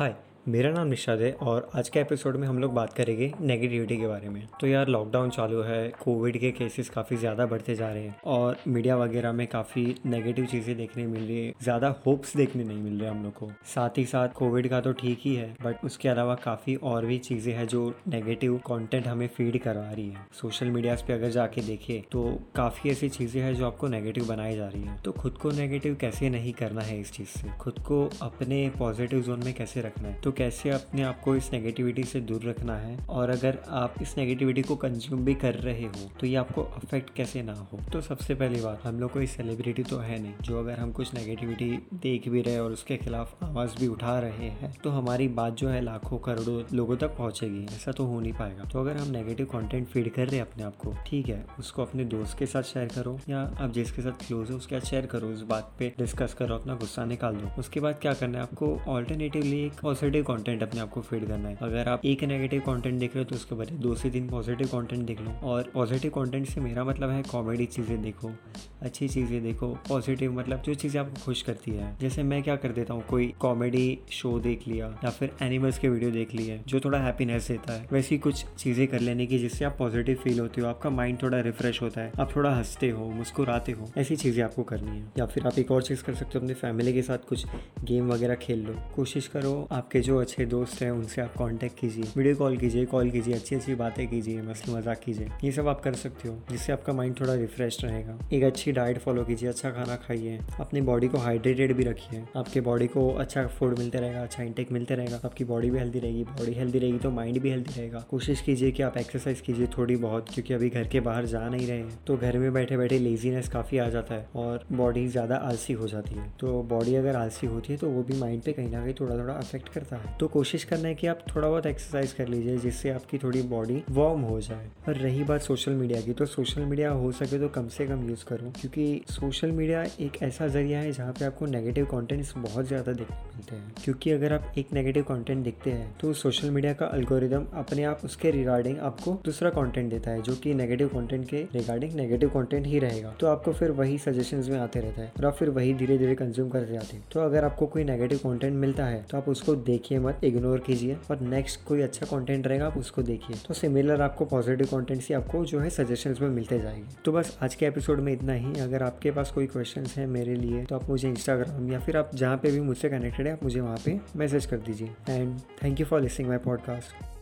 はい。मेरा नाम निशाद है और आज के एपिसोड में हम लोग बात करेंगे नेगेटिविटी के बारे में। तो यार लॉकडाउन चालू है कोविड के केसेस काफ़ी ज़्यादा बढ़ते जा रहे हैं और मीडिया वगैरह में काफ़ी नेगेटिव चीज़ें देखने मिल रही है। ज़्यादा होप्स देखने नहीं मिल रहे हम लोग को। साथ ही साथ कोविड का तो ठीक ही है बट उसके अलावा काफ़ी और भी चीज़ें हैं जो नेगेटिव कॉन्टेंट हमें फ़ीड करवा रही है। सोशल मीडियाज पर अगर जाके देखे तो काफ़ी ऐसी चीज़ें हैं जो आपको नेगेटिव बनाई जा रही है। तो खुद को नेगेटिव कैसे नहीं करना है इस चीज़ से? खुद को अपने पॉजिटिव जोन में कैसे रखना है? तो कैसे अपने आप को इस नेगेटिविटी से दूर रखना है? और अगर आप इस नेगेटिविटी को कंज्यूम भी कर रहे हो तो ये आपको अफेक्ट कैसे ना हो? तो सबसे पहली बात, हम लोग कोई सेलिब्रिटी तो है नहीं, जो अगर हम कुछ नेगेटिविटी देख भी रहे और उसके खिलाफ आवाज़ भी उठा रहे हैं तो हमारी बात जो है लाखों करोड़ों लोगों तक पहुंचेगी। ऐसा तो हो नहीं पाएगा। तो अगर हम नेगेटिव कंटेंट फ़ीड कर रहे हैं अपने आप को, ठीक है, उसको अपने दोस्त के साथ शेयर करो, या आप जिसके साथ क्लोज हो, उसके साथ शेयर करो, उस बात पे डिस्कस करो, अपना गुस्सा निकाल दो। उसके बाद क्या करना है, आपको ऑल्टरनेटिवली एक पॉजिटिव कंटेंट कंटेंट अपने आप को फ़ीड करना है। अगर आप एक नेगेटिव कंटेंट देख रहे हो तो उसके बजाय दो से तीन पॉजिटिव कंटेंट देख लो। और पॉजिटिव कंटेंट से मेरा मतलब है कॉमेडी चीज़ें देखो, अच्छी चीज़ें देखो। पॉजिटिव मतलब जो चीज़ें आपको खुश करती है। जैसे मैं क्या कर देता हूँ, कोई कॉमेडी शो देख लिया या फिर एनिमल्स के वीडियो देख लिए, जो थोड़ा हैप्पीनेस देता है, वैसी कुछ चीज़ें कर लेने की जिससे आप पॉजिटिव फील होते हो, आपका माइंड थोड़ा रिफ्रेश होता है, आप थोड़ा हँसते हो, मुस्कुराते हो, ऐसी चीज़ें आपको करनी है। या फिर आप एक और चीज़ कर सकते हो, अपने फैमिली के साथ कुछ गेम वगैरह खेल लो। कोशिश करो आपके जो अच्छे दोस्त हैं, उनसे आप कांटेक्ट कीजिए वीडियो कॉल कीजिए कॉल कीजिए अच्छी अच्छी बातें कीजिए, मस्ती मज़ाक कीजिए। ये सब आप कर सकते हो, जिससे आपका माइंड थोड़ा रिफ्रेश रहेगा। एक अच्छी डाइट फॉलो कीजिए अच्छा खाना खाइए। अपनी बॉडी को हाइड्रेटेड भी रखिए। आपके बॉडी को अच्छा फ़ूड मिलते रहेगा अच्छा इंटेक मिलते रहेगा। आपकी बॉडी भी हेल्दी रहेगी बॉडी हेल्दी रहेगी तो माइंड भी हेल्दी रहेगा। कोशिश कीजिए कि आप एक्सरसाइज कीजिए थोड़ी बहुत, क्योंकि अभी घर के बाहर जा नहीं रहे हैं तो घर में बैठे बैठे लेजीनेस काफ़ी आ जाता है और बॉडी ज़्यादा आलसी हो जाती है। तो बॉडी अगर आलसी होती है तो वो भी माइंड पे कहीं ना कहीं थोड़ा थोड़ा अफेक्ट करता है। तो कोशिश करना है कि आप थोड़ा बहुत एक्सरसाइज कर लीजिए, जिससे आपकी थोड़ी बॉडी वार्म हो जाए। और रही बात सोशल मीडिया की तो सोशल मीडिया हो सके तो कम से कम यूज़ करो, क्योंकि सोशल मीडिया एक ऐसा ज़रिया है जहाँ पे आपको नेगेटिव कंटेंट्स बहुत ज़्यादा देखने मिलते हैं। क्योंकि अगर आप एक नेगेटिव कॉन्टेंट देखते हैं तो सोशल मीडिया का अल्गोरिदम अपने आप उसके रिगार्डिंग आपको दूसरा कॉन्टेंट देता है, जो कि नेगेटिव कॉन्टेंट के रिगार्डिंग नेगेटिव कॉन्टेंट ही रहेगा। तो आपको फिर वही सजेशन में आते रहता है और आप फिर वही धीरे धीरे कंज्यूम करते जाते हैं। तो अगर आपको कोई नेगेटिव कंटेंट मिलता है तो आप उसको देखिए मत इग्नोर कीजिए, और नेक्स्ट कोई अच्छा कंटेंट रहेगा, आप उसको देखिए। तो सिमिलर आपको पॉजिटिव कॉन्टेंट्स ही आपको जो है सजेशन में मिलते जाएँगे। तो बस आज के एपिसोड में इतना ही। अगर आपके पास कोई क्वेश्चन है मेरे लिए तो आप मुझे इंस्टाग्राम या फिर आप जहाँ पे भी मुझसे कनेक्टेड है, आप मुझे वहाँ पे मैसेज कर दीजिए। And thank you for listening my podcast